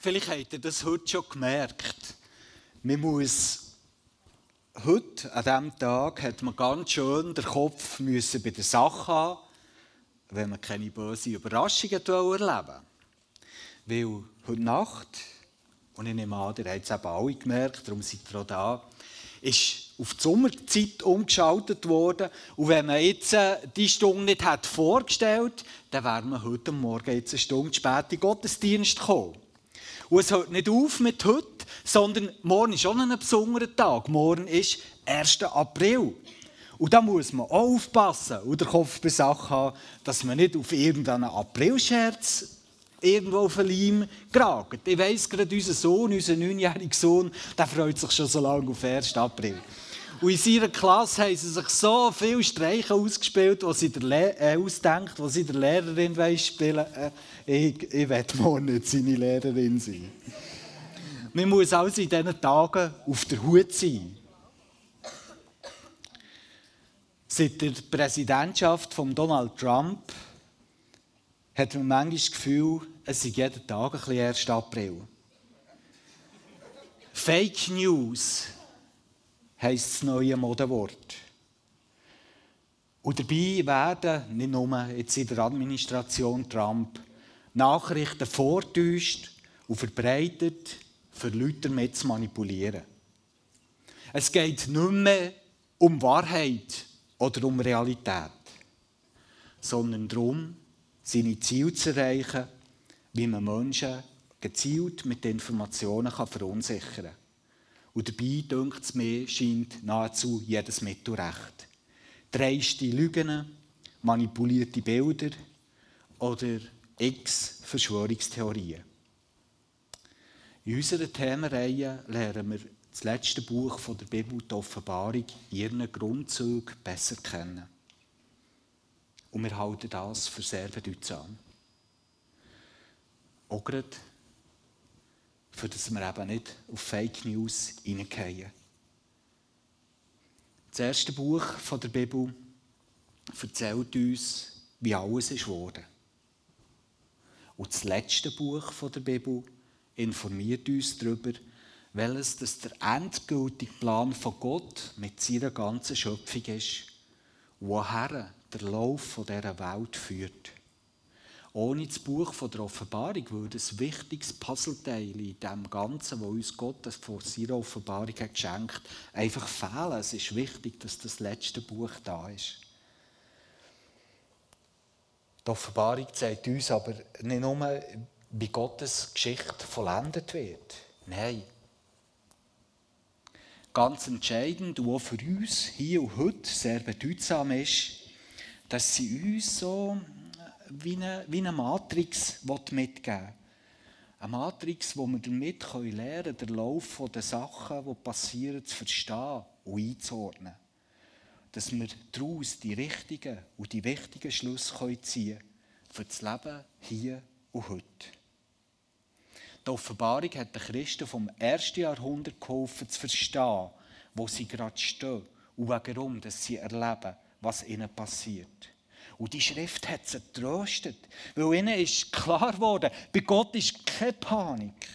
Vielleicht habt ihr das heute schon gemerkt. Man muss heute, an diesem Tag, hat man ganz schön den Kopf müssen bei der Sache haben, wenn man keine bösen Überraschungen erleben Weil heute Nacht, und ich nehme an, ihr habt es eben alle gemerkt, darum seid ihr auch da, ist auf die Sommerzeit umgeschaltet worden. Und wenn man jetzt äh, die Stunde nicht hat vorgestellt dann wäre man heute Morgen jetzt eine Stunde spät in Gottesdienst gekommen. Und es hört nicht auf mit heute, sondern morgen ist auch ein besonderer Tag. Morgen ist 1. April. Und da muss man auch aufpassen und den Kopf bei Sachen haben, dass man nicht auf irgendeinen Aprilscherz irgendwo auf Leim geragt. Ich weiss gerade, unser Sohn, unser neunjähriger Sohn, der freut sich schon so lange auf 1. April. Und in seiner Klasse haben sie sich so viele Streiche ausgespielt, was sie der Le äh, ausdenkt, was sie der Lehrerin spielen äh, Ich, ich will morgen nicht seine Lehrerin sein. Man muss also in diesen Tagen auf der Hut sein. Seit der Präsidentschaft von Donald Trump hat man manchmal das Gefühl, es sei jeden Tag ein bisschen 1. April. Fake News heisst das neue Modewort. Und dabei werden, nicht nur jetzt in der Administration Trump, Nachrichten vortäuscht und verbreitet, für Leute damit zu manipulieren. Es geht nicht mehr um Wahrheit oder um Realität, sondern darum, seine Ziele zu erreichen, wie man Menschen gezielt mit Informationen verunsichern kann. Und dabei, denkt es mir, scheint nahezu jedes Mittel recht. Dreiste Lügen, manipulierte Bilder oder x Verschwörungstheorien. In unserer Themenreihe lernen wir das letzte Buch der Bibel, die Offenbarung, ihren Grundzügen besser kennen. Und wir halten das für sehr bedeutsam. Auch gerade für dass wir eben nicht auf Fake News hineingehen. Das erste Buch der Bibel erzählt uns, wie alles ist geworden. Und das letzte Buch der Bibel informiert uns darüber, welches das der endgültige Plan von Gott mit seiner ganzen Schöpfung ist, woher der Lauf dieser Welt führt. Ohne das Buch von der Offenbarung würde ein wichtiges Puzzleteil in dem Ganzen, wo uns Gott von seiner Offenbarung hat geschenkt einfach fehlen. Es ist wichtig, dass das letzte Buch da ist. Die Offenbarung zeigt uns aber nicht nur, wie Gottes Geschichte vollendet wird. Nein. Ganz entscheidend und für uns hier und heute sehr bedeutsam ist, dass sie uns so wie eine, wie eine Matrix mitgeben will. Eine Matrix, wo wir damit lernen können, den Lauf der Sachen, die passieren, zu verstehen und einzuordnen. Dass wir daraus die richtigen und die wichtigen Schlüsse ziehen können für das Leben hier und heute. Die Offenbarung hat den Christen vom ersten Jahrhundert geholfen, zu verstehen, wo sie gerade stehen und warum sie erleben, was ihnen passiert. Und die Schrift hat sie getröstet, weil ihnen ist klar geworden, bei Gott ist keine Panik.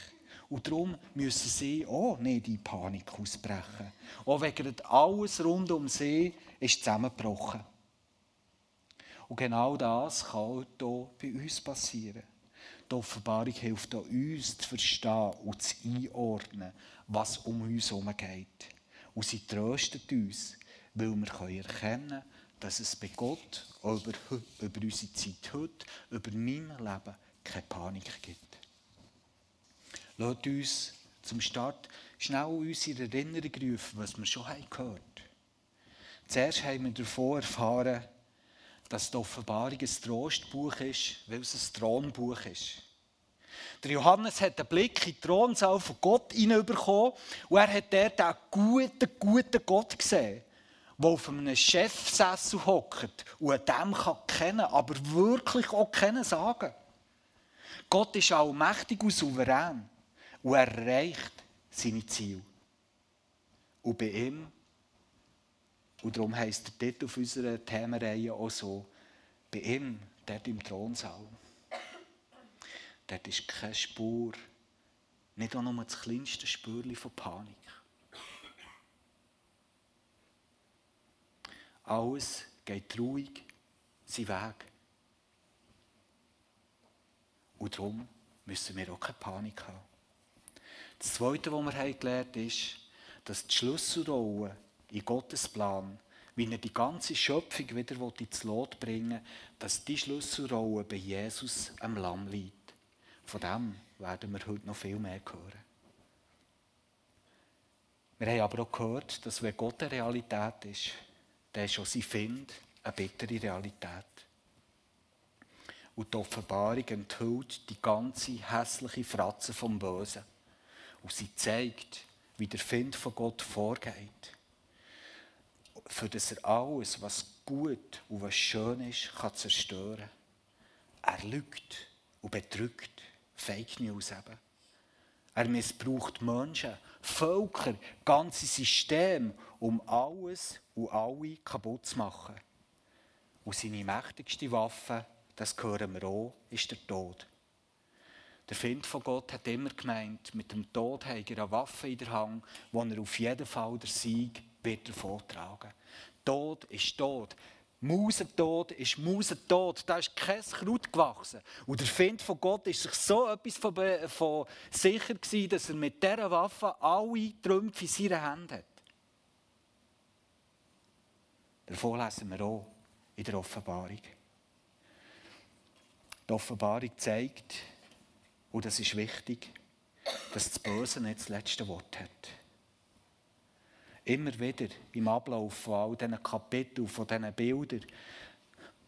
Und darum müssen sie auch nicht in Panik ausbrechen. Auch wegen alles rund um sie ist zusammengebrochen. Und genau das kann auch hier bei uns passieren. Die Offenbarung hilft auch uns zu verstehen und zu einordnen, was um uns herum geht. Und sie tröstet uns, weil wir erkennen können, dass es bei Gott, über, über unsere Zeit heute, über mein Leben keine Panik gibt. Lasst uns zum Start schnell uns in Erinnerung rufen, was wir schon gehört haben. Zuerst haben wir davon erfahren, dass die Offenbarung ein Trostbuch ist, weil es ein Thronbuch ist. Der Johannes hat einen Blick in den Thronsaal von Gott hineinbekommen und er hat dort einen guten, guten Gott gesehen der auf einem Chefsessel hockt und an dem kann kennen, aber wirklich auch kennen sagen. Gott ist allmächtig und souverän und er erreicht seine Ziele. Und bei ihm, und darum heisst der Titel auf unserer Themenreihe auch so, bei ihm, dort im Thronsaal, dort ist keine Spur nicht auch nur das kleinste Spürchen von Panik. Alles geht ruhig seinen Weg. Und darum müssen wir auch keine Panik haben. Das Zweite, was wir gelernt haben, ist, dass die Schlüsselrolle in Gottes Plan, wie er die ganze Schöpfung wieder ins Lot bringen will, dass die Schlüsselrolle bei Jesus am Lamm liegt. Von dem werden wir heute noch viel mehr hören. Wir haben aber auch gehört, dass wenn Gott eine Realität ist, dann ist auch sein Find eine bittere Realität. Und die Offenbarung enthüllt die ganze hässliche Fratze vom Bösen. Und sie zeigt, wie der Find von Gott vorgeht. Für das er alles, was gut und was schön ist, kann zerstören. Er lügt und betrügt. Fake News eben. Er missbraucht Menschen, Völker, ganze Systeme, um alles und alle kaputt zu machen. Und seine mächtigste Waffe, das hören wir auch, ist der Tod. Der Find von Gott hat immer gemeint, mit dem Tod hat er eine Waffe in der Hand, wo er auf jeden Fall den Sieg wird davontragen. Tod ist Tod. Mausentod ist Mausentod. Da ist kein Kraut gewachsen. Und der Find von Gott ist sich so etwas von, von sicher gewesen, dass er mit dieser Waffe alle Trümpfe in seinen Händen hat. Davon lesen wir auch in der Offenbarung. Die Offenbarung zeigt, und das ist wichtig, dass das Böse nicht das letzte Wort hat. Immer wieder im Ablauf von all diesen Kapiteln, von diesen Bildern,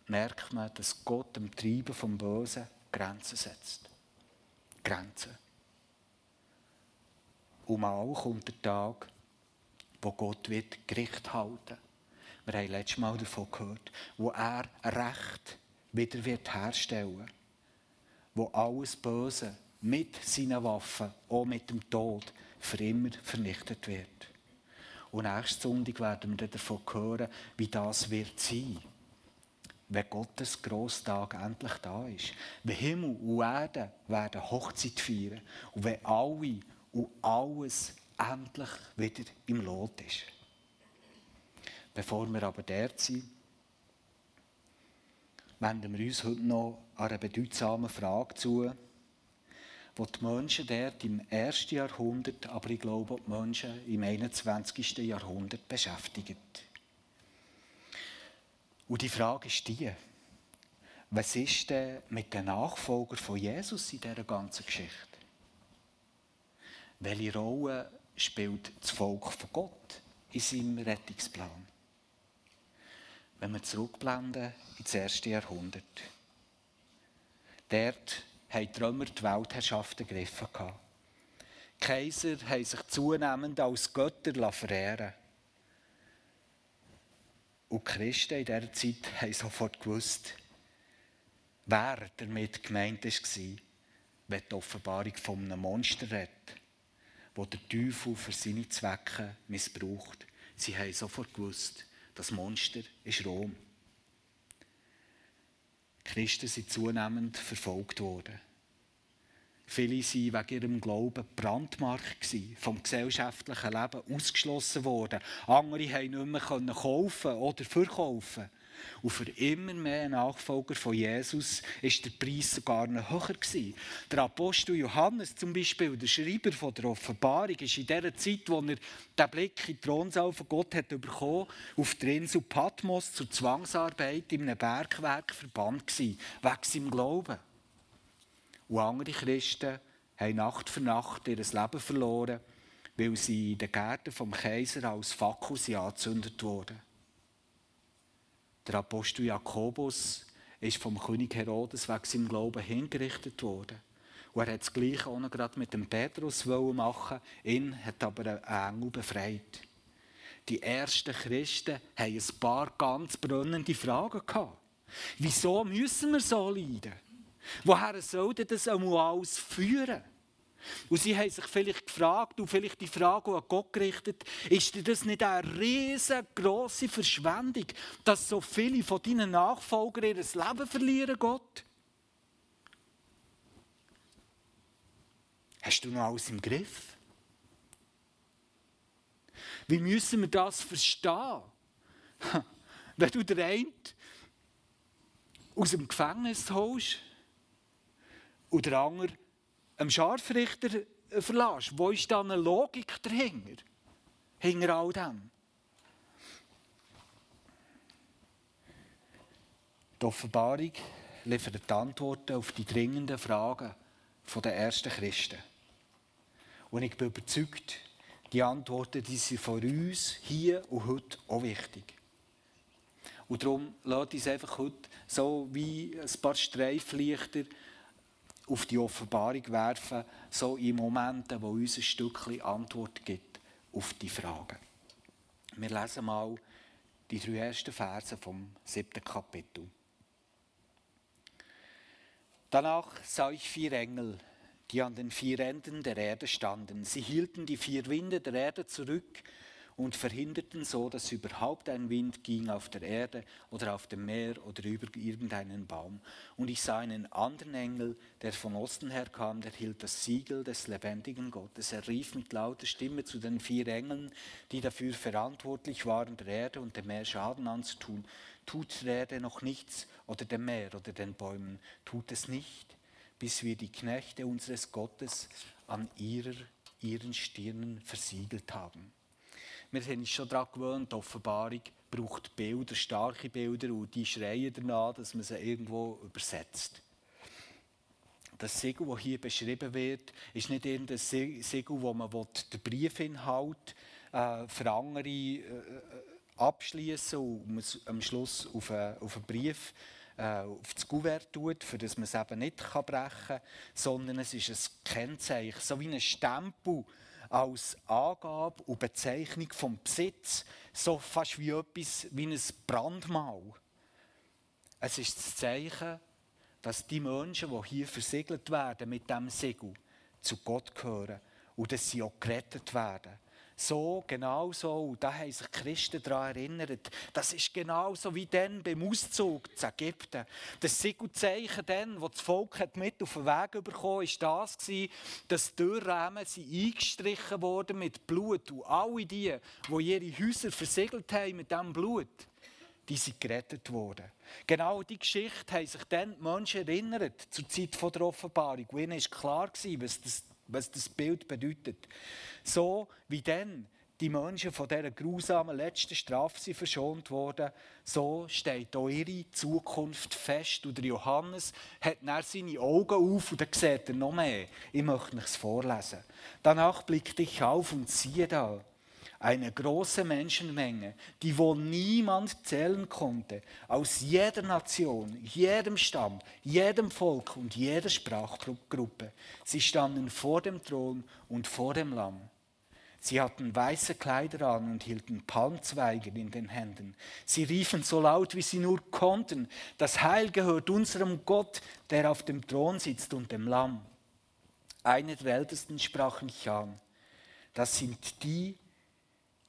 merkt man, dass Gott dem Treiben vom Bösen Grenzen setzt. Grenzen. Und mal kommt der Tag, wo Gott wird Gericht halten wir haben letztes Mal davon gehört, wo er Recht wieder wird herstellen wo alles Böse mit seinen Waffen, auch mit dem Tod, für immer vernichtet wird. Und nächste Sonntag werden wir davon hören, wie das wird sein, wenn Gottes Grosstag endlich da ist. Wenn Himmel und Erde werden Hochzeit feiern und wenn alle und alles endlich wieder im Lot ist. Bevor wir aber dort sind, wenden wir uns heute noch einer bedeutsamen Frage zu, die die Menschen dort im ersten Jahrhundert, aber ich glaube auch die Menschen im 21. Jahrhundert beschäftigt. Und die Frage ist die, was ist denn mit den Nachfolgern von Jesus in dieser ganzen Geschichte? Welche Rolle spielt das Volk von Gott in seinem Rettungsplan? wenn wir zurückblenden ins erste Jahrhundert. Dort haben die Römer die Weltherrschaft ergriffen. Die Kaiser haben sich zunehmend als Götter verehren Und die Christen in dieser Zeit haben sofort gewusst, wer damit gemeint war, wenn die Offenbarung von einem Monster redet, das der Teufel für seine Zwecke missbraucht. Sie haben sofort gewusst, das Monster ist Rom. Christen sind zunehmend verfolgt worden. Viele waren wegen ihrem Glauben brandmarkt vom gesellschaftlichen Leben ausgeschlossen worden. Andere konnten nicht mehr kaufen oder verkaufen. Und für immer mehr Nachfolger von Jesus ist der Preis sogar noch höher gewesen. Der Apostel Johannes zum Beispiel, der Schreiber von der Offenbarung, ist in der Zeit, wo er den Blick in die Thronsaal von Gott hat bekommen, auf der Insel Patmos zur Zwangsarbeit in einem Bergwerk verbannt gewesen, wegen seinem Glauben. Und andere Christen haben Nacht für Nacht ihr Leben verloren, weil sie in den Gärten vom Kaiser als Fackel angezündet wurden. Der Apostel Jakobus ist vom König Herodes wegen seinem Glauben hingerichtet worden. Und er hat das Gleiche auch noch gerade mit dem Petrus machen Ihn hat aber ein Engel befreit. Die ersten Christen haben ein paar ganz brennende Fragen gehabt. Wieso müssen wir so leiden? Woher soll denn das einmal alles führen? Und sie haben sich vielleicht gefragt, und vielleicht die Frage an Gott gerichtet, ist das nicht eine riesengroße Verschwendung, dass so viele von deinen Nachfolgern ihr Leben verlieren, Gott? Hast du noch alles im Griff? Wie müssen wir das verstehen? Wenn du den einen aus dem Gefängnis holst und der andere einem Scharfrichter verlässt, wo ist da eine Logik dahinter? Hinter all dem? Die Offenbarung liefert Antworten auf die dringenden Fragen der ersten Christen. Und ich bin überzeugt, die Antworten die sind für uns hier und heute auch wichtig. Und darum lässt uns einfach heute so wie ein paar Streiflichter auf die Offenbarung werfen, so in Momenten, wo uns ein Stückchen Antwort gibt auf die Fragen. Wir lesen mal die drei ersten Verse vom siebten Kapitel. Danach sah ich vier Engel, die an den vier Enden der Erde standen. Sie hielten die vier Winde der Erde zurück und verhinderten so, dass überhaupt ein Wind ging auf der Erde oder auf dem Meer oder über irgendeinen Baum. Und ich sah einen anderen Engel, der von Osten her kam, der hielt das Siegel des lebendigen Gottes. Er rief mit lauter Stimme zu den vier Engeln, die dafür verantwortlich waren, der Erde und dem Meer Schaden anzutun. Tut der Erde noch nichts oder dem Meer oder den Bäumen, tut es nicht, bis wir die Knechte unseres Gottes an ihrer, ihren Stirnen versiegelt haben. Wir sind uns schon daran gewöhnt, die Offenbarung braucht Bilder, starke Bilder, und die schreien danach, dass man sie irgendwo übersetzt. Das Siegel, das hier beschrieben wird, ist nicht irgendein Siegel, wo man den Briefinhalt äh, für andere äh, abschließen und am Schluss auf einen, auf Brief äh, auf das Kuvert tut, für das man es eben nicht brechen kann, sondern es ist ein Kennzeichen, so wie ein Stempel, als Angabe und Bezeichnung vom Besitz so fast wie etwas wie ein Brandmal. Es ist das Zeichen, dass die Menschen, die hier versiegelt werden mit dem Siegel, zu Gott gehören und dass sie auch gerettet werden. So, genau so. Und da haben sich Christen daran erinnert. Das ist genauso wie dann beim Auszug zu Ägypten. Das Siegelzeichen dann, das das Volk hat mit auf den Weg bekommen ist das gewesen, dass die Türrahmen eingestrichen wurden mit Blut. Und alle die, die ihre Häuser versiegelt haben mit diesem Blut, die sind gerettet worden. Genau die Geschichte haben sich dann die Menschen erinnert, zur Zeit der Offenbarung. Und ihnen war klar, was das was das Bild bedeutet. So wie dann die Menschen von dieser grausamen letzten Strafe verschont worden, so steht auch ihre Zukunft fest. Und der Johannes hat dann seine Augen auf und dann sieht er noch mehr. Ich möchte es vorlesen. Danach blickte ich auf und siehe da, eine große Menschenmenge, die wohl niemand zählen konnte, aus jeder Nation, jedem Stamm, jedem Volk und jeder Sprachgruppe. Sie standen vor dem Thron und vor dem Lamm. Sie hatten weiße Kleider an und hielten Palmzweige in den Händen. Sie riefen so laut, wie sie nur konnten, das Heil gehört unserem Gott, der auf dem Thron sitzt und dem Lamm. Einer der Ältesten sprach mich an. Das sind die,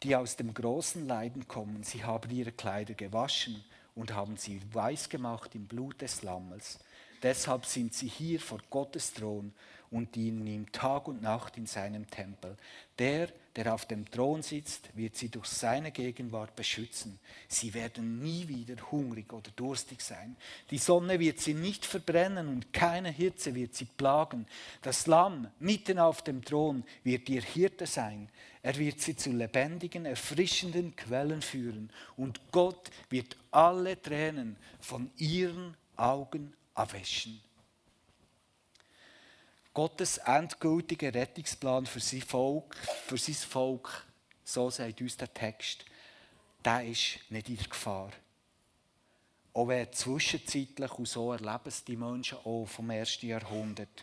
die aus dem großen Leiden kommen. Sie haben ihre Kleider gewaschen und haben sie weiß gemacht im Blut des Lammes. Deshalb sind sie hier vor Gottes Thron und dienen ihm Tag und Nacht in seinem Tempel. Der, der auf dem Thron sitzt, wird sie durch seine Gegenwart beschützen. Sie werden nie wieder hungrig oder durstig sein. Die Sonne wird sie nicht verbrennen und keine Hitze wird sie plagen. Das Lamm mitten auf dem Thron wird ihr Hirte sein. Er wird sie zu lebendigen, erfrischenden Quellen führen. Und Gott wird alle Tränen von ihren Augen abwäschen. Gottes endgültiger Rettungsplan für sein Volk, für sein Volk, so sagt uns der Text, der ist nicht in der Gefahr. Auch wenn zwischenzeitlich, und so erleben es die Menschen auch vom ersten Jahrhundert,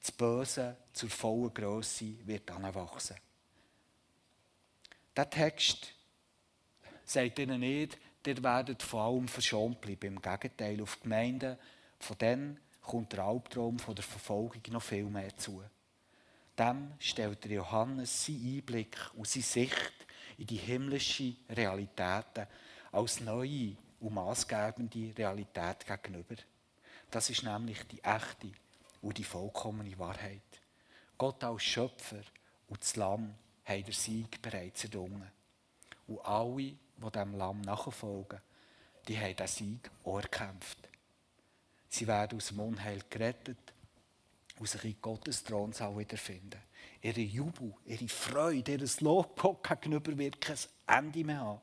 das Böse zur vollen Größe wird anwachsen. Der Text sagt ihnen nicht, ihr werdet vor allem verschont bleiben. Im Gegenteil, auf Gemeinden, von denen kommt der Albtraum von der Verfolgung noch viel mehr zu. Dem stellt Johannes seinen Einblick und seine Sicht in die himmlische Realitäten als neue und maßgebende Realität gegenüber. Das ist nämlich die echte und die vollkommene Wahrheit. Gott als Schöpfer und das Lamm haben den Sieg bereits errungen. Und alle, die diesem Lamm nachfolgen, die haben diesen Sieg auch erkämpft. Sie werden aus dem Unheil gerettet und sich in Gottes Thronsaal wiederfinden. Ihre Jubel, ihre Freude, ihr Lob Gott gegenüber wird kein Ende mehr haben.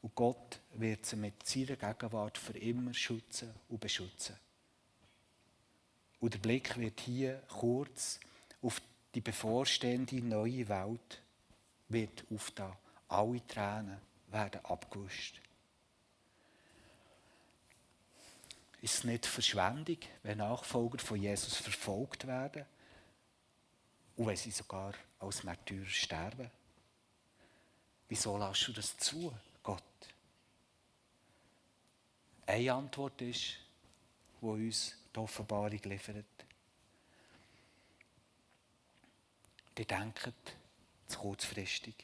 Und Gott wird sie mit seiner Gegenwart für immer schützen und beschützen. Und der Blick wird hier kurz auf die bevorstehende neue Welt wird aufda. Alle Tränen werden abgewischt. Ist es nicht Verschwendung, wenn Nachfolger von Jesus verfolgt werden und wenn sie sogar als Märtyrer sterben? Wieso lässt du das zu, Gott? Eine Antwort ist, die uns die Offenbarung liefert. Die denken zu kurzfristig.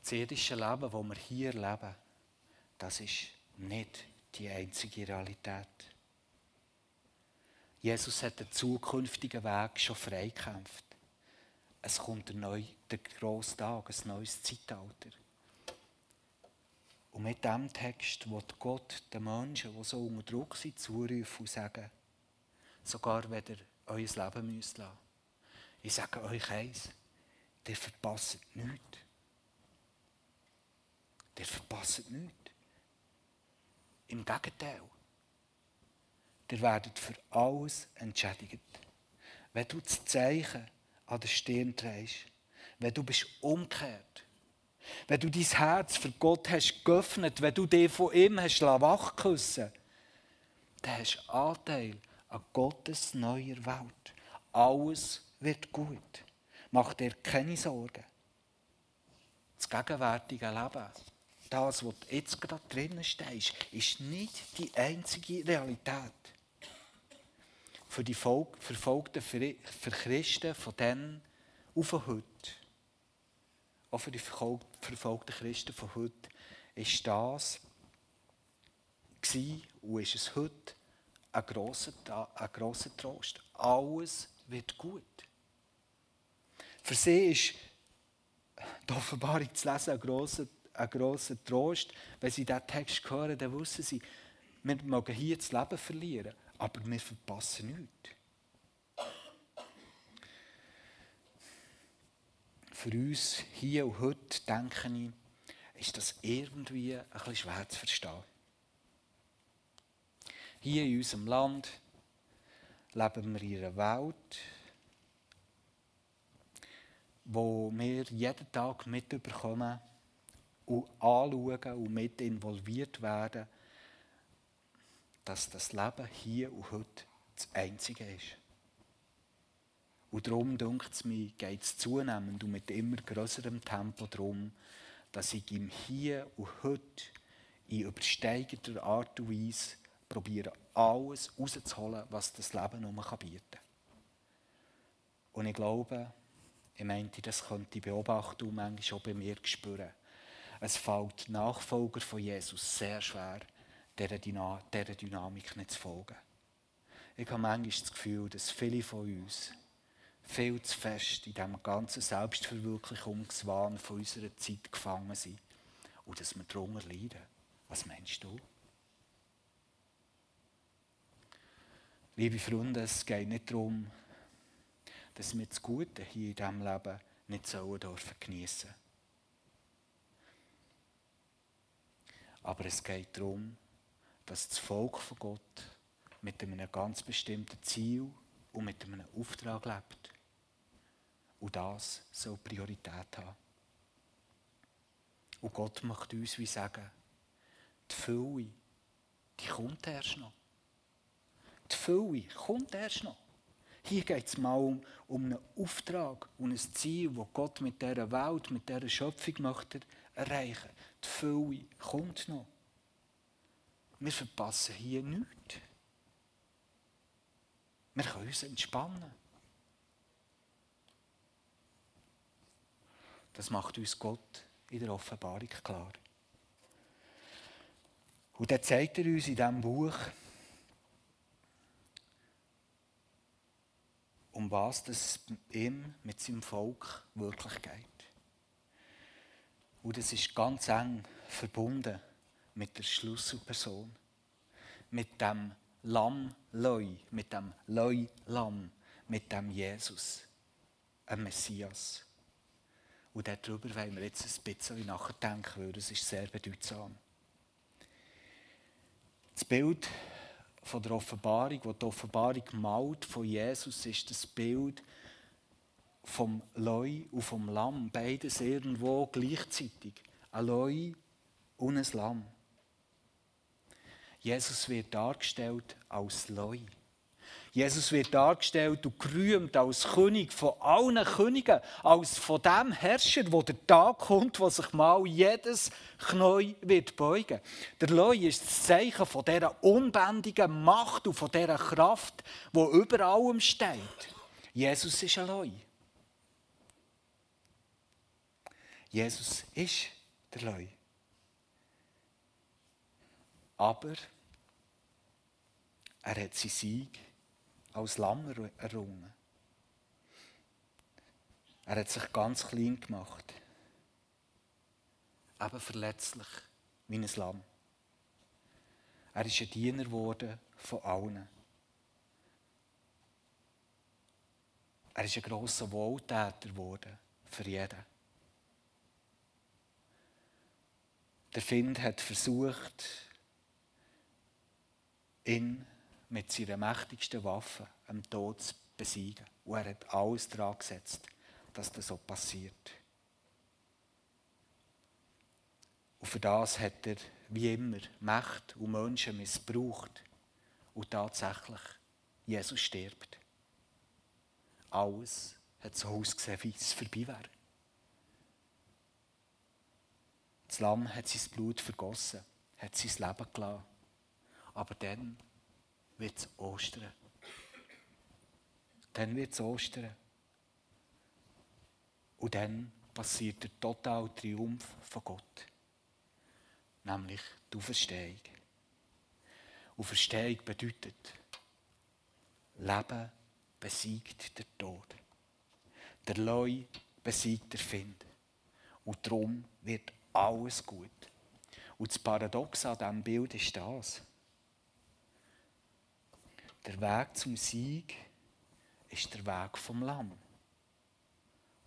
Das irdische Leben, das wir hier leben, das ist nicht die einzige Realität. Jesus hat den zukünftigen Weg schon freigekämpft. Es kommt der, neue, der grosse Tag, ein neues Zeitalter. Und mit diesem Text wird Gott den Menschen, die so unter Druck sind, zurufen und sagen, sogar wenn ihr euer Leben müsst lassen. Ich sage euch eins, ihr verpasst nichts. Ihr verpasst nichts. Im Gegenteil. Ihr werdet für alles entschädigt. Wenn du das Zeichen an der Stirn trägst, wenn du bist umgekehrt, wenn du dein Herz für Gott hast geöffnet, wenn du dich von ihm hast wachküssen dann hast du Anteil an Gottes neuer Welt. Alles wird gut. Mach dir keine Sorgen. Das gegenwärtige Leben das, was jetzt gerade drinnen stehst, ist nicht die einzige Realität. Für die verfolgten für Christen von dann auf heute, auch für die verfolgten Christen von heute, ist das und ist es heute ein grosser, ein grosser Trost. Alles wird gut. Für sie ist die Offenbarung zu lesen ein grosser ein grosser Trost. Wenn sie diesen Text hören, dann wissen sie, wir mögen hier das Leben verlieren, aber wir verpassen nichts. Für uns hier und heute, denke ich, ist das irgendwie ein bisschen schwer zu verstehen. Hier in unserem Land leben wir in einer Welt, wo wir jeden Tag mitbekommen, und anschauen und mit involviert werden, dass das Leben hier und heute das Einzige ist. Und darum, denkt es mir, geht es zunehmend und mit immer größerem Tempo darum, dass ich im Hier und Heute in übersteigerter Art und Weise probiere, alles rauszuholen, was das Leben nur bieten kann. Und ich glaube, ich meinte, das könnte ich beobachten und manchmal auch bei mir spüren. Es fällt Nachfolger von Jesus sehr schwer, dieser, Dynamik nicht zu folgen. Ich habe manchmal das Gefühl, dass viele von uns viel zu fest in diesem ganzen Selbstverwirklichungswahn von unserer Zeit gefangen sind und dass wir darunter leiden. Was meinst du? Liebe Freunde, es geht nicht darum, dass wir das Gute hier in diesem Leben nicht sollen dürfen geniessen dürfen. Aber es geht darum, dass das Volk von Gott mit einem ganz bestimmten Ziel und mit einem Auftrag lebt. Und das soll Priorität haben. Und Gott möchte uns wie sagen, die Fülle, die kommt erst noch. Die Fülle kommt erst noch. Hier geht es mal um, um einen Auftrag und ein Ziel, das Gott mit dieser Welt, mit dieser Schöpfung möchte erreichen. Die Fülle kommt noch. Wir verpassen hier nichts. Wir können uns entspannen. Das macht uns Gott in der Offenbarung klar. Und dann zeigt er uns in diesem Buch, um was es ihm mit seinem Volk wirklich geht. Und es ist ganz eng verbunden mit der Schlüsselperson, mit dem Lamm Leu, mit dem Leu-Lamm, mit dem Jesus, ein Messias. Und darüber wollen wir jetzt ein bisschen nachdenken, weil das ist sehr bedeutsam. Das Bild von der Offenbarung, wo die Offenbarung malt von Jesus, ist das Bild vom Leu und vom Lamm. Beides irgendwo gleichzeitig. Ein Leu und ein Lamm. Jesus wird dargestellt als Leu. Jesus wird dargestellt und gerühmt als König von allen Königen, als von dem Herrscher, wo der Tag kommt, wo sich mal jedes Knie wird beugen. Der Leu ist das Zeichen von dieser unbändigen Macht und von dieser Kraft, wo über allem steht. Jesus ist ein Leu. Jesus ist der Leu. Aber er hat seinen Sieg als Lamm errungen. Er hat sich ganz klein gemacht. Eben verletzlich, wie ein Lamm. Er ist ein Diener geworden von allen. Er ist ein grosser Wohltäter geworden für jeden. Der Find hat versucht, ihn mit seiner mächtigsten Waffe, dem Tod, zu besiegen. Und er hat alles daran gesetzt, dass das so passiert. Und für das hat er, wie immer, Macht und Menschen missbraucht. Und tatsächlich, Jesus stirbt. Alles hat so ausgesehen, wie es vorbei wäre. Das Lamm hat sein Blut vergossen, hat sein Leben gelassen. Aber dann wird es Ostern. Dann wird es Ostern. Und dann passiert der totale Triumph von Gott. Nämlich die Auferstehung. Auferstehung bedeutet, Leben besiegt der Tod. Der Leu besiegt der Find. Und darum wird alles gut. Und das Paradox an diesem Bild ist das. Der Weg zum Sieg ist der Weg vom Lamm.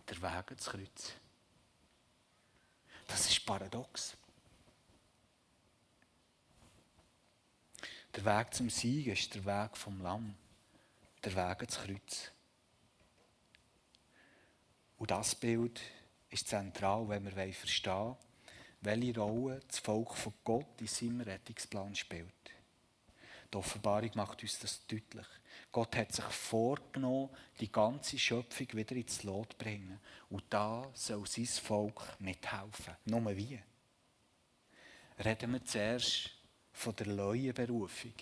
Der Weg ins Kreuz. Das ist paradox. Der Weg zum Sieg ist der Weg vom Lamm. Der Weg ins Kreuz. Und das Bild ist zentral, wenn wir verstehen wollen, welche Rolle das Volk von Gott in seinem Rettungsplan spielt. Die Offenbarung macht uns das deutlich. Gott hat sich vorgenommen, die ganze Schöpfung wieder ins Lot zu bringen. Und da soll sein Volk mithelfen. Nur wie? Reden wir zuerst von der neuen Berufung,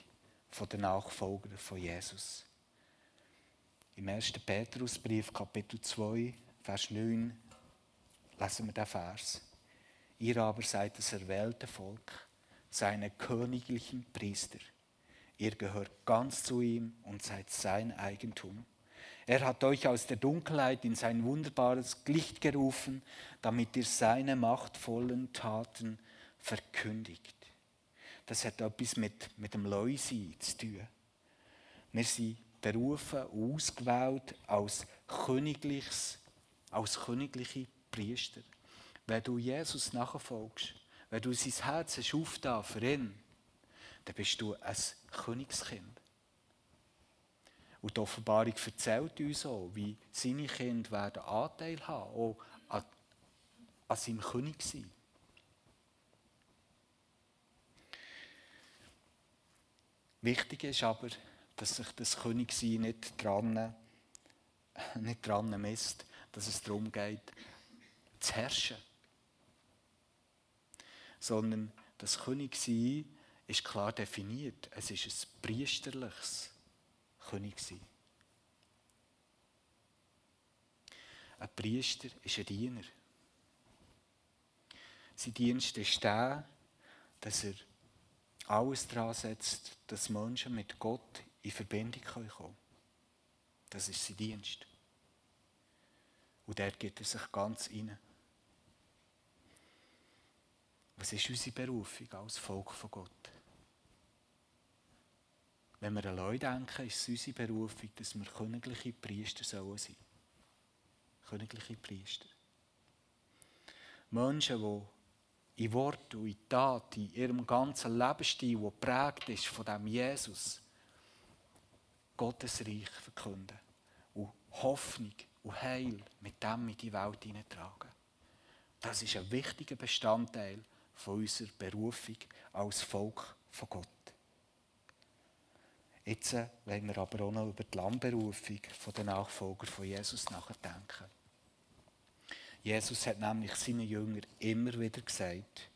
von den Nachfolgern von Jesus. Im 1. Petrusbrief, Kapitel 2, Vers 9, lesen wir den Vers. Ihr aber seid das erwählte Volk, seine königlichen Priester Ihr gehört ganz zu ihm und seid sein Eigentum. Er hat euch aus der Dunkelheit in sein wunderbares Licht gerufen, damit ihr seine machtvollen Taten verkündigt. Das hat etwas mit, mit dem Leusi zu tun. Wir sind berufen ausgewählt als, Königliches, als königliche Priester. Wenn du Jesus nachfolgst, wenn du sein Herz hast für ihn, dann bist du ein Königskind. Und die Offenbarung erzählt uns auch, wie seine Kinder werden Anteil haben, auch an, an seinem König sein. Wichtig ist aber, dass sich das Königsein nicht dran, nicht dran misst, dass es darum geht, zu herrschen. Sondern das Königsein ist klar definiert. Es ist ein priesterliches Königsein. Ein Priester ist ein Diener. Sein Dienst ist der, dass er alles daran setzt, dass Menschen mit Gott in Verbindung kommen können. Das ist sein Dienst. Und dort gibt er sich ganz rein. Was ist unsere Berufung als Volk von Gott? Wenn wir an Leute denken, ist es unsere Berufung, dass wir königliche Priester sollen sein. Königliche Priester. Menschen, die in Wort und in Tat, in ihrem ganzen Lebensstil, der geprägt ist von dem Jesus, Gottes Reich verkünden und Hoffnung und Heil mit dem in die Welt hineintragen. Das ist ein wichtiger Bestandteil von unserer Berufung als Volk von Gott. Jetzt wollen wir aber auch noch über die Landberufung der Nachfolger von Jesus nachdenken. Jesus hat nämlich seinen Jüngern immer wieder gesagt,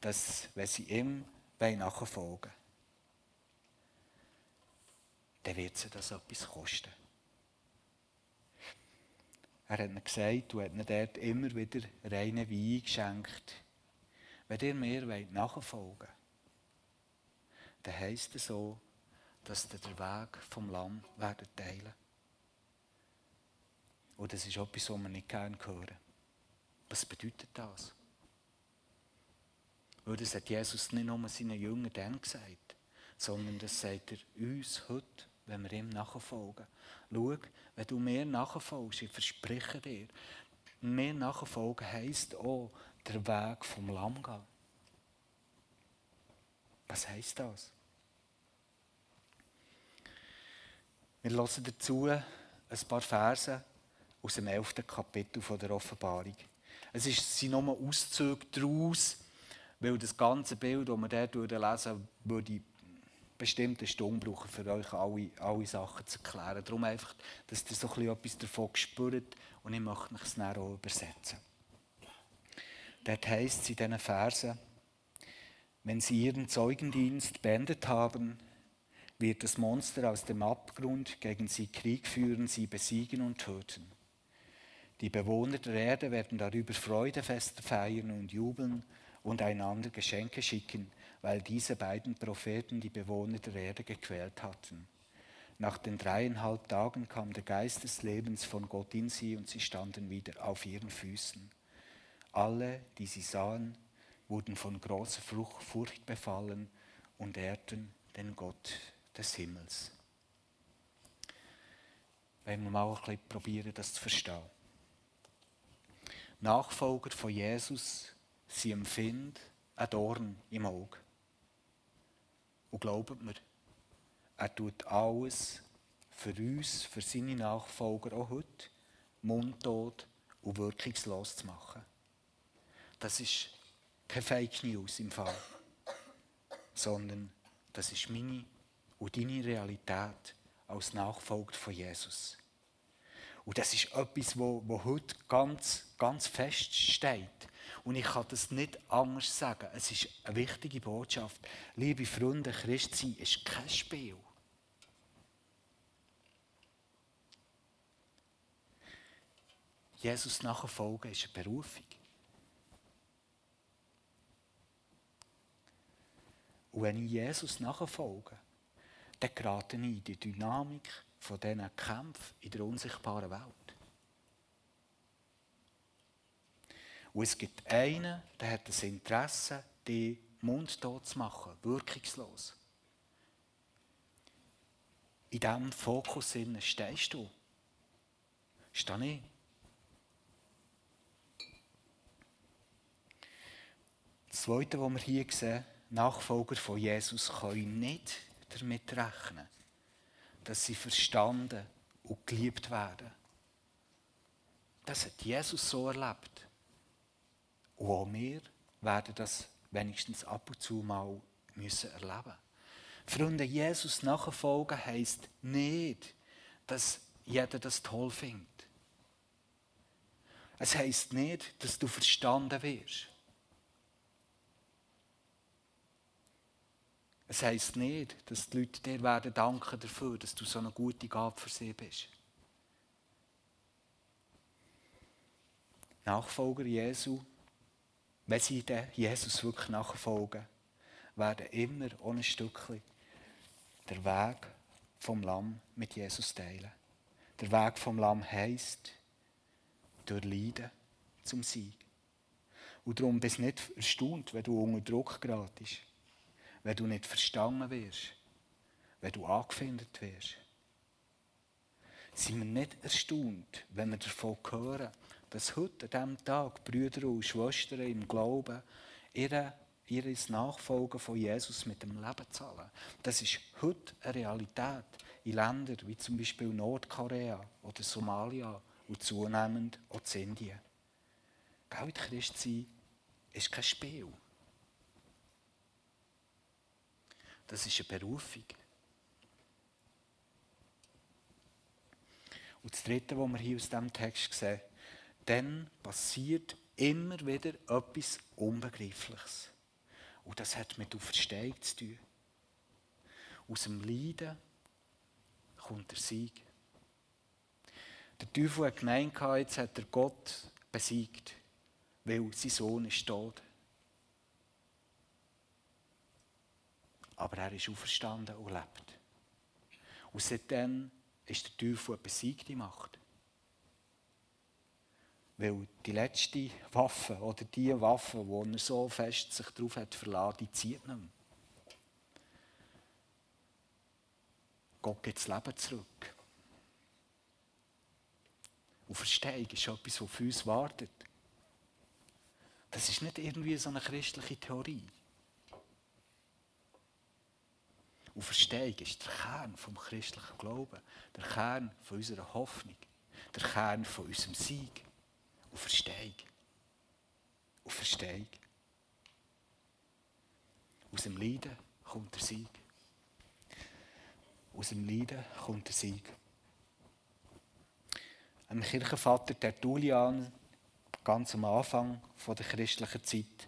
dass, wenn sie ihm nachfolgen dann wird sie das etwas kosten. Er hat ihnen gesagt und hat ihnen dort immer wieder reinen Wein geschenkt. Wenn ihr mir nachfolgen wollt, dann heisst es so, dass ihr den Weg vom Lamm werden teilen Und das ist etwas, was wir nicht gerne hören. Was bedeutet das? Weil das hat Jesus nicht nur seinen Jüngern dann gesagt, sondern das sagt er uns heute, wenn wir ihm nachfolgen. Schau, wenn du mir nachfolgst, ich verspreche dir, mir nachfolgen heisst auch, der Weg vom Lamm gehen. Was heisst das? Wir hören dazu ein paar Verse aus dem 11. Kapitel der Offenbarung. Es sind nur Auszüge daraus, weil das ganze Bild, das wir dort lesen, würde bestimmt eine Stunde brauchen, für euch alle, alle Sachen zu erklären. Darum einfach, dass ihr so etwas davon spürt und ich möchte es dann auch übersetzen. Dort heißt es in diesen Versen, wenn sie ihren Zeugendienst beendet haben, wird das Monster aus dem Abgrund gegen sie Krieg führen, sie besiegen und töten. Die Bewohner der Erde werden darüber Freudefeste feiern und jubeln und einander Geschenke schicken, weil diese beiden Propheten die Bewohner der Erde gequält hatten. Nach den dreieinhalb Tagen kam der Geist des Lebens von Gott in sie und sie standen wieder auf ihren Füßen. Alle, die sie sahen, wurden von großer Furcht befallen und ehrten den Gott des Himmels. Wenn wir mal ein bisschen probieren, das zu verstehen. Nachfolger von Jesus, sie empfinden ein Dorn im Auge. Und glaubt mir, er tut alles für uns, für seine Nachfolger auch heute, mundtot und wirkungslos zu machen. Das ist keine Fake News im Fall, sondern das ist meine und deine Realität als Nachfolger von Jesus. Und das ist etwas, wo, wo heute ganz, ganz fest steht. Und ich kann das nicht anders sagen. Es ist eine wichtige Botschaft. Liebe Freunde, Christsein ist kein Spiel. Jesus nachfolgen ist eine Berufung. Und wenn ich Jesus nachfolge, dann gerate ich in die Dynamik von diesen Kämpfen in der unsichtbaren Welt. Und es gibt einen, der hat das Interesse, die mundtot zu machen, wirkungslos. In diesem Fokus stehst du. Stehe ich. Das Zweite, was wir hier sehen, Nachfolger von Jesus können nicht damit rechnen, dass sie verstanden und geliebt werden. Das hat Jesus so erlebt. Und auch wir werden das wenigstens ab und zu mal müssen erleben. Freunde, Jesus nachfolgen heisst nicht, dass jeder das toll findet. Es heisst nicht, dass du verstanden wirst. Es heisst nicht, dass die Leute dir werden danken dafür, dass du so eine gute Gabe für sie bist. Nachfolger Jesu, wenn sie Jesus wirklich nachfolgen, werden immer ohne Stückchen den Weg vom Lamm mit Jesus teilen. Der Weg vom Lamm heisst, durch Leiden zum Sieg. Und darum bist du nicht erstaunt, wenn du unter Druck geratest, wenn du nicht verstanden wirst, wenn du angefindet wirst. Sind wir nicht erstaunt, wenn wir davon hören, dass heute an diesem Tag Brüder und Schwestern im Glauben ihre, ihre Nachfolgen von Jesus mit dem Leben zahlen. Das ist heute eine Realität in Ländern wie zum Beispiel Nordkorea oder Somalia und zunehmend auch in Indien. Geld Christ sein ist kein Spiel. Das ist eine Berufung. Und das Dritte, was wir hier aus diesem Text sehen, dann passiert immer wieder etwas Unbegreifliches. Und das hat mit Auferstehung zu tun. Aus dem Leiden kommt der Sieg. Der Teufel hat gemeint, jetzt hat er Gott besiegt, weil sein Sohn ist tot. Aber er ist auferstanden und lebt. Und seitdem ist der Teufel eine besiegte Macht. Weil die letzte Waffe oder die Waffe, die er so fest sich darauf hat verlassen, die zieht nicht mehr. Gott gibt das Leben zurück. Und Verstehung ist etwas, was auf uns wartet. Das ist nicht irgendwie so eine christliche Theorie. Und Verstehung ist der Kern vom christlichen Glauben, der Kern von unserer Hoffnung, der Kern von unserem Sieg. Und Verstehung. Aus dem Leiden kommt der Sieg. Aus dem Leiden kommt der Sieg. Ein Kirchenvater Tertullian, ganz am Anfang der christlichen Zeit,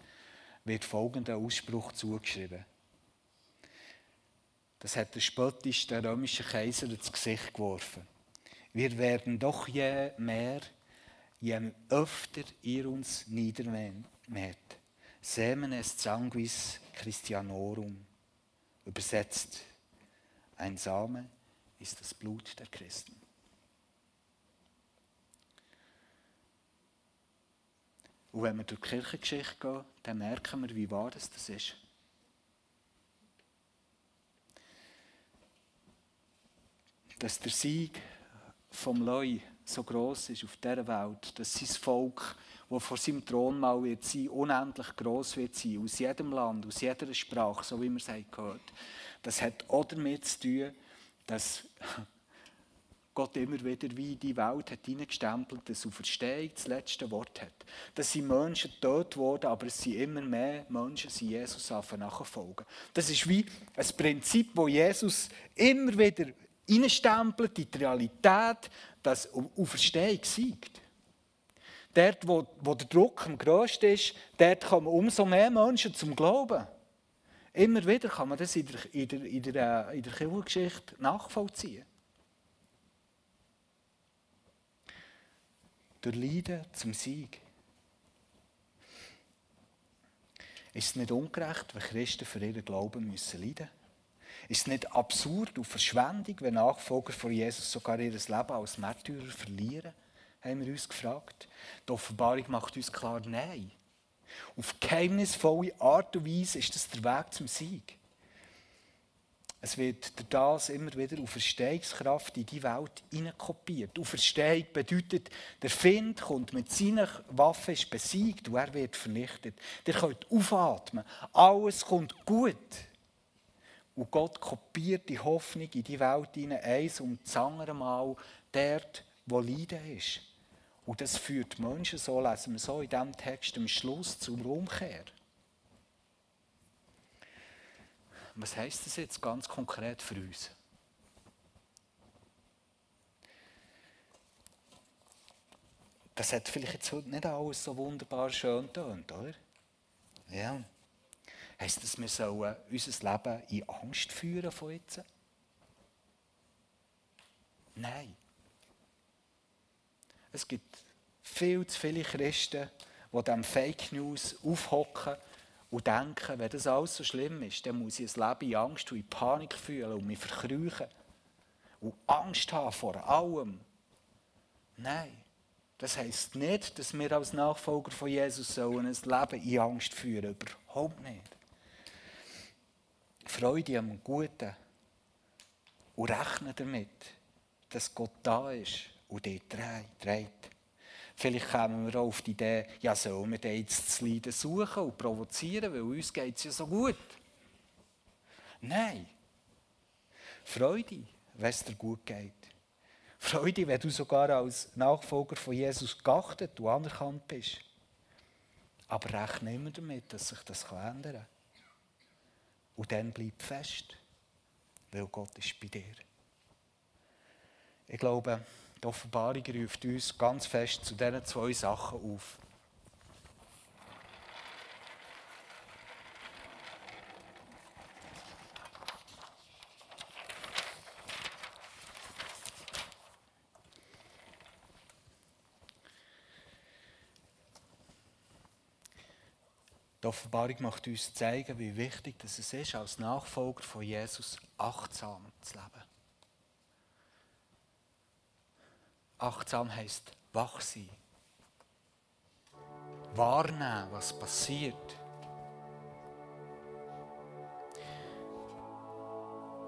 wird folgender Ausspruch zugeschrieben. Das hat der spöttisch römische Kaiser ins Gesicht geworfen. Wir werden doch je mehr je öfter ihr uns niedermäht. Semen est sanguis Christianorum. Übersetzt, ein Same ist das Blut der Christen. Und wenn wir durch die Kirchengeschichte gehen, dann merken wir, wie wahr das ist. Dass der Sieg vom Leu so groß ist auf dieser Welt, dass sein Volk, das vor seinem Thron mal wird sein, unendlich groß wird sein, aus jedem Land, aus jeder Sprache, so wie wir es gehört Das hat auch damit zu tun, dass Gott immer wieder wie in die Welt hat hineingestempelt, dass Auferstehung das letzte Wort hat. Dass sind Menschen tot wurden, aber es sind immer mehr Menschen, die Jesus nachfolgen. Das ist wie ein Prinzip, wo Jesus immer wieder hineinstempelt in die Realität, dass Auferstehung siegt. Dort, wo, wo der Druck am grössten ist, dort kommen umso mehr Menschen zum Glauben. Immer wieder kann man das in der, in der, in der, in der Kirchengeschichte nachvollziehen. Durch Leiden zum Sieg. Ist es nicht ungerecht, wenn Christen für ihren Glauben müssen leiden müssen? Ist es nicht absurd und Verschwendung, wenn Nachfolger von Jesus sogar ihr Leben als Märtyrer verlieren? Haben wir uns gefragt. Die Offenbarung macht uns klar, nein. Auf geheimnisvolle Art und Weise ist das der Weg zum Sieg. Es wird das immer wieder auf Verstehungskraft in die Welt hineinkopiert. Auf Verstehung bedeutet, der Find kommt mit seiner Waffe ist besiegt und er wird vernichtet. Der könnt aufatmen. Alles kommt gut. Und Gott kopiert die Hoffnung in die Welt hinein, eins und das andere Mal dort, wo Leiden ist. Und das führt Menschen, so lesen wir so in diesem Text, am Schluss zur Umkehr. Was heißt das jetzt ganz konkret für uns? Das hat vielleicht jetzt heute nicht alles so wunderbar schön tönt, oder? Ja. Heißt das, wir sollen unser Leben in Angst führen von jetzt? Nein. Es gibt viel zu viele Christen, die dem Fake News aufhocken und denken, wenn das alles so schlimm ist, dann muss ich ein Leben in Angst und in Panik fühlen und mich verkrüchen. und Angst haben vor allem. Nein, das heisst nicht, dass wir als Nachfolger von Jesus sollen ein Leben in Angst führen. Überhaupt nicht. Freude am Guten und rechne damit, dass Gott da ist und dich trägt. Vielleicht kommen wir auch auf die Idee, ja, sollen wir jetzt das Leiden suchen und provozieren, weil uns geht es ja so gut. Nein. Freude, wenn es dir gut geht. Freude, wenn du sogar als Nachfolger von Jesus geachtet und anerkannt bist. Aber rechne immer damit, dass sich das ändern kann. Und dann bleib fest, weil Gott ist bei dir. Ich glaube, die Offenbarung ruft uns ganz fest zu diesen zwei Sachen auf. Offenbarung macht uns zeigen, wie wichtig es ist, als Nachfolger von Jesus achtsam zu leben. Achtsam heißt wach sein. Wahrnehmen, was passiert.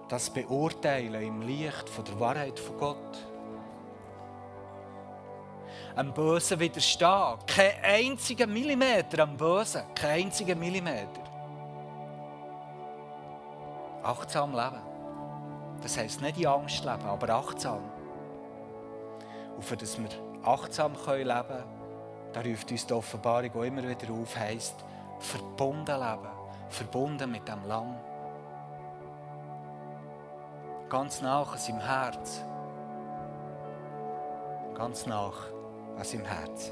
Das Beurteilen im Licht von der Wahrheit von Gott. Am Bösen widerstehen. Kein einziger Millimeter am Bösen. Kein einziger Millimeter. Achtsam leben. Das heisst nicht in Angst leben, aber achtsam. Und für das wir achtsam leben können, da ruft uns die Offenbarung auch immer wieder auf, heisst, verbunden leben. Verbunden mit dem Lamm. Ganz nach seinem Herz. Ganz nach an seinem Herz.